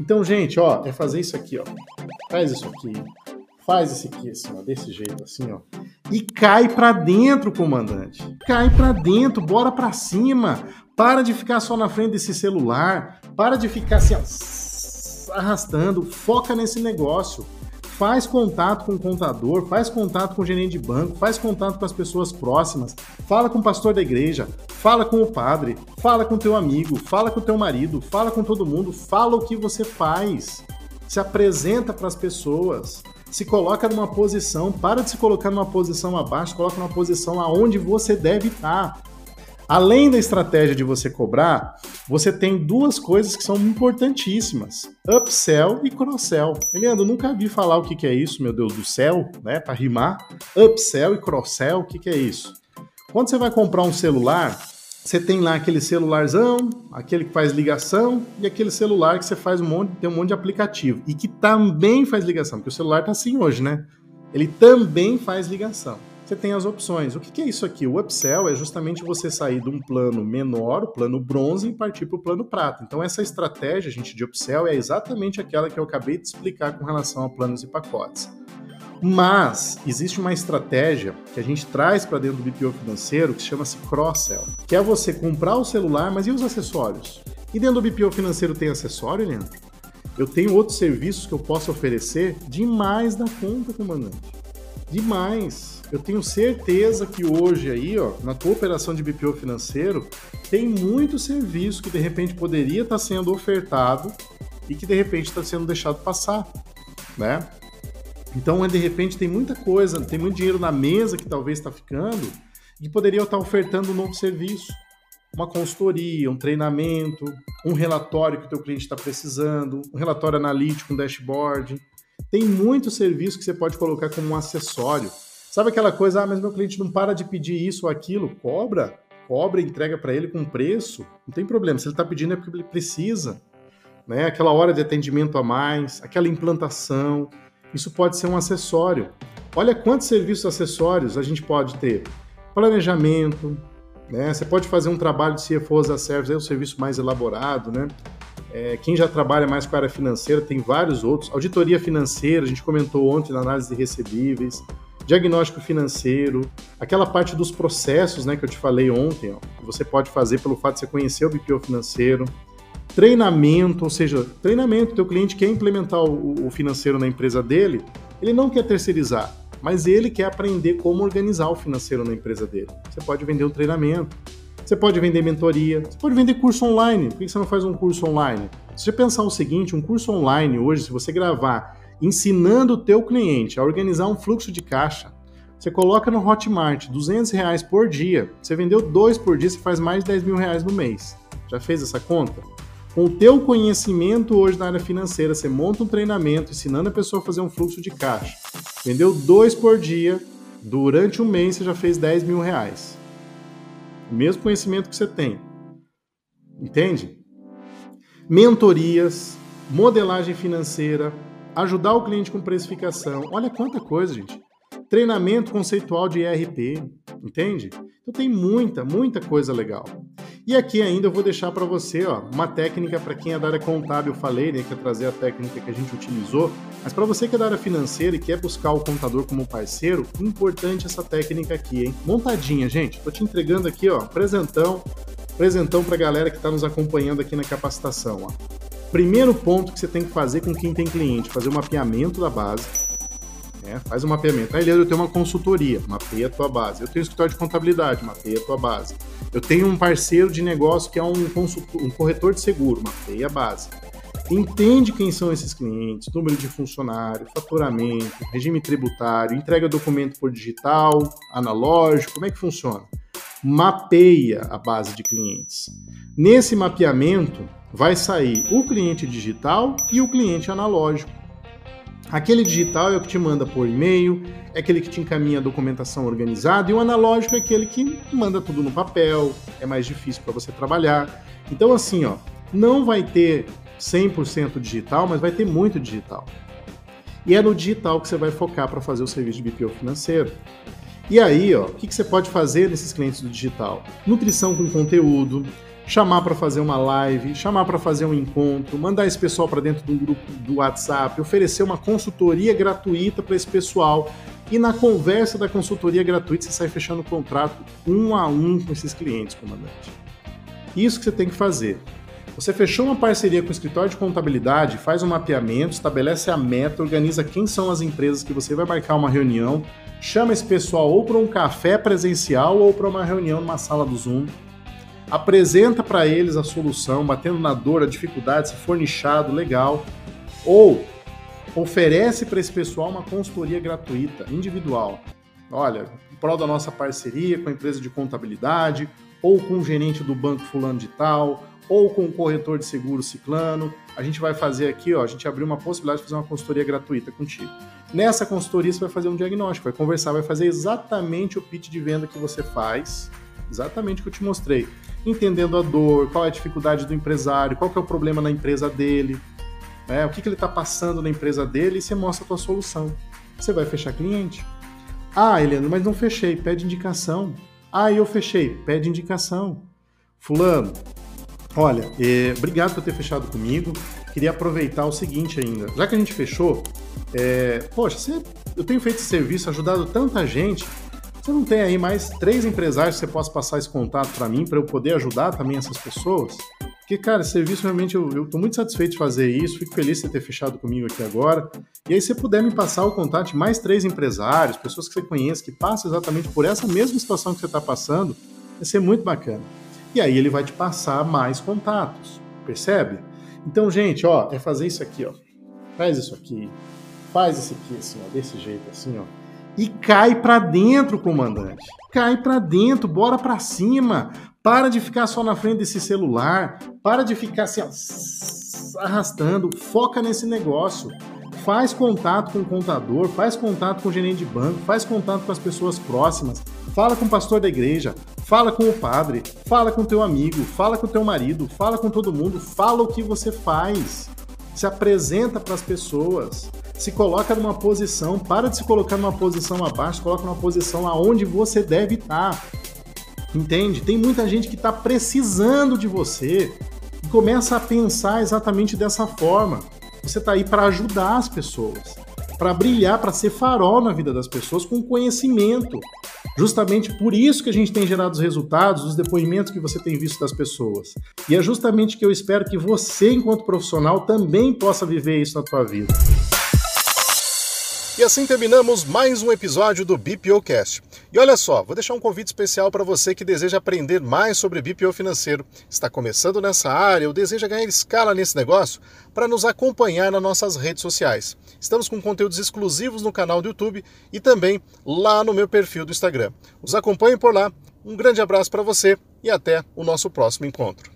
Então, gente, ó, é fazer isso aqui, ó. Faz isso aqui. Faz esse aqui, assim, ó, desse jeito, assim, ó. E cai pra dentro, comandante. Cai pra dentro, bora pra cima. Para de ficar só na frente desse celular. Para de ficar assim, ó, arrastando. Foca nesse negócio faz contato com o contador, faz contato com o gerente de banco, faz contato com as pessoas próximas, fala com o pastor da igreja, fala com o padre, fala com teu amigo, fala com teu marido, fala com todo mundo, fala o que você faz, se apresenta para as pessoas, se coloca numa posição, para de se colocar numa posição abaixo, coloca numa posição aonde você deve estar. Além da estratégia de você cobrar, você tem duas coisas que são importantíssimas: upsell e cross-sell. Leandro, nunca vi falar o que, que é isso, meu Deus do céu, né? Para rimar. Upsell e cross-sell, o que, que é isso? Quando você vai comprar um celular, você tem lá aquele celularzão, aquele que faz ligação e aquele celular que você faz um monte, tem um monte de aplicativo e que também faz ligação, porque o celular tá assim hoje, né? Ele também faz ligação você tem as opções. O que, é isso aqui? O upsell é justamente você sair de um plano menor, o plano bronze, e partir para o plano prata. Então, essa estratégia, gente, de upsell é exatamente aquela que eu acabei de explicar com relação a planos e pacotes. Mas existe uma estratégia que a gente traz para dentro do BPO financeiro que chama-se cross-sell, que é você comprar o celular, mas e os acessórios? E dentro do BPO financeiro tem acessório, Leandro? Eu tenho outros serviços que eu posso oferecer demais da conta, comandante. Demais. Eu tenho certeza que hoje aí, ó, na tua operação de BPO financeiro, tem muito serviço que de repente poderia estar sendo ofertado e que de repente está sendo deixado passar, né? Então, de repente, tem muita coisa, tem muito dinheiro na mesa que talvez está ficando e poderia estar ofertando um novo serviço, uma consultoria, um treinamento, um relatório que o teu cliente está precisando, um relatório analítico, um dashboard. Tem muito serviço que você pode colocar como um acessório Sabe aquela coisa, ah, mas meu cliente não para de pedir isso ou aquilo? Cobra, cobra entrega para ele com preço. Não tem problema, se ele está pedindo é porque ele precisa. Né? Aquela hora de atendimento a mais, aquela implantação, isso pode ser um acessório. Olha quantos serviços acessórios a gente pode ter. Planejamento, né? Você pode fazer um trabalho de CFO as a Service, é um serviço mais elaborado, né? É, quem já trabalha mais com a área financeira tem vários outros. Auditoria financeira, a gente comentou ontem na análise de recebíveis diagnóstico financeiro, aquela parte dos processos, né, que eu te falei ontem, ó, que você pode fazer pelo fato de você conhecer o BPO financeiro, treinamento, ou seja, treinamento, teu cliente quer implementar o, o financeiro na empresa dele, ele não quer terceirizar, mas ele quer aprender como organizar o financeiro na empresa dele. Você pode vender um treinamento, você pode vender mentoria, você pode vender curso online. Por que você não faz um curso online? Se você pensar o seguinte, um curso online hoje, se você gravar ensinando o teu cliente a organizar um fluxo de caixa. Você coloca no Hotmart 200 reais por dia, você vendeu dois por dia, você faz mais de 10 mil reais no mês. Já fez essa conta? Com o teu conhecimento hoje na área financeira, você monta um treinamento ensinando a pessoa a fazer um fluxo de caixa. Vendeu dois por dia, durante um mês você já fez 10 mil reais. O mesmo conhecimento que você tem. Entende? Mentorias, modelagem financeira, ajudar o cliente com precificação. Olha quanta coisa, gente. Treinamento conceitual de ERP, entende? Então tem muita, muita coisa legal. E aqui ainda eu vou deixar para você, ó, uma técnica para quem é da área contábil, eu falei, né, que trazer a técnica que a gente utilizou, mas para você que é da área financeira e quer buscar o contador como parceiro, importante essa técnica aqui, hein? Montadinha, gente. Tô te entregando aqui, ó, presentão, presentão para a galera que está nos acompanhando aqui na capacitação, ó. Primeiro ponto que você tem que fazer com quem tem cliente, fazer o um mapeamento da base. Né? Faz um mapeamento. Aí, eu tenho uma consultoria, mapeia a tua base. Eu tenho um escritório de contabilidade, mapeia a tua base. Eu tenho um parceiro de negócio que é um, um corretor de seguro, mapeia a base. Entende quem são esses clientes, número de funcionário, faturamento, regime tributário, entrega documento por digital, analógico, como é que funciona? Mapeia a base de clientes. Nesse mapeamento, vai sair o cliente digital e o cliente analógico. Aquele digital é o que te manda por e-mail, é aquele que te encaminha a documentação organizada, e o analógico é aquele que manda tudo no papel, é mais difícil para você trabalhar. Então, assim, ó, não vai ter 100% digital, mas vai ter muito digital. E é no digital que você vai focar para fazer o serviço de BPO financeiro. E aí, ó, o que, que você pode fazer nesses clientes do digital? Nutrição com conteúdo, chamar para fazer uma live, chamar para fazer um encontro, mandar esse pessoal para dentro de um grupo do WhatsApp, oferecer uma consultoria gratuita para esse pessoal. E na conversa da consultoria gratuita, você sai fechando o contrato um a um com esses clientes, comandante. Isso que você tem que fazer. Você fechou uma parceria com o escritório de contabilidade, faz um mapeamento, estabelece a meta, organiza quem são as empresas que você vai marcar uma reunião, chama esse pessoal ou para um café presencial ou para uma reunião numa sala do Zoom, apresenta para eles a solução, batendo na dor, a dificuldade, se for nichado, legal, ou oferece para esse pessoal uma consultoria gratuita, individual. Olha, em prol da nossa parceria com a empresa de contabilidade, ou com o gerente do banco fulano de tal, ou com o corretor de seguro ciclano. A gente vai fazer aqui, ó, a gente abriu uma possibilidade de fazer uma consultoria gratuita contigo. Nessa consultoria você vai fazer um diagnóstico, vai conversar, vai fazer exatamente o pitch de venda que você faz, exatamente o que eu te mostrei. Entendendo a dor, qual é a dificuldade do empresário, qual que é o problema na empresa dele, né, o que, que ele está passando na empresa dele e você mostra a tua solução. Você vai fechar cliente. Ah, Helena, mas não fechei, pede indicação. Ah, eu fechei, pede indicação. Fulano, Olha, é, obrigado por ter fechado comigo. Queria aproveitar o seguinte ainda. Já que a gente fechou, é, poxa, você, eu tenho feito esse serviço, ajudado tanta gente. Você não tem aí mais três empresários que você possa passar esse contato para mim, para eu poder ajudar também essas pessoas? Porque, cara, esse serviço realmente eu, eu tô muito satisfeito de fazer isso, fico feliz de ter fechado comigo aqui agora. E aí, se você puder me passar o contato de mais três empresários, pessoas que você conhece, que passam exatamente por essa mesma situação que você está passando, vai ser muito bacana. E aí ele vai te passar mais contatos, percebe? Então, gente, ó, é fazer isso aqui, ó. Faz isso aqui, faz isso aqui assim, ó, desse jeito assim, ó. E cai para dentro, comandante. Cai para dentro, bora para cima. Para de ficar só na frente desse celular, para de ficar ó, arrastando, foca nesse negócio faz contato com o contador, faz contato com o gerente de banco, faz contato com as pessoas próximas, fala com o pastor da igreja, fala com o padre, fala com o teu amigo, fala com o teu marido, fala com todo mundo, fala o que você faz. Se apresenta para as pessoas, se coloca numa posição, para de se colocar numa posição abaixo, coloca numa posição aonde você deve estar. Entende? Tem muita gente que está precisando de você e começa a pensar exatamente dessa forma. Você está aí para ajudar as pessoas, para brilhar, para ser farol na vida das pessoas com conhecimento. Justamente por isso que a gente tem gerado os resultados, os depoimentos que você tem visto das pessoas. E é justamente que eu espero que você, enquanto profissional, também possa viver isso na tua vida. E assim terminamos mais um episódio do BPOcast. E olha só, vou deixar um convite especial para você que deseja aprender mais sobre BPO financeiro, está começando nessa área ou deseja ganhar escala nesse negócio, para nos acompanhar nas nossas redes sociais. Estamos com conteúdos exclusivos no canal do YouTube e também lá no meu perfil do Instagram. Os acompanhem por lá. Um grande abraço para você e até o nosso próximo encontro.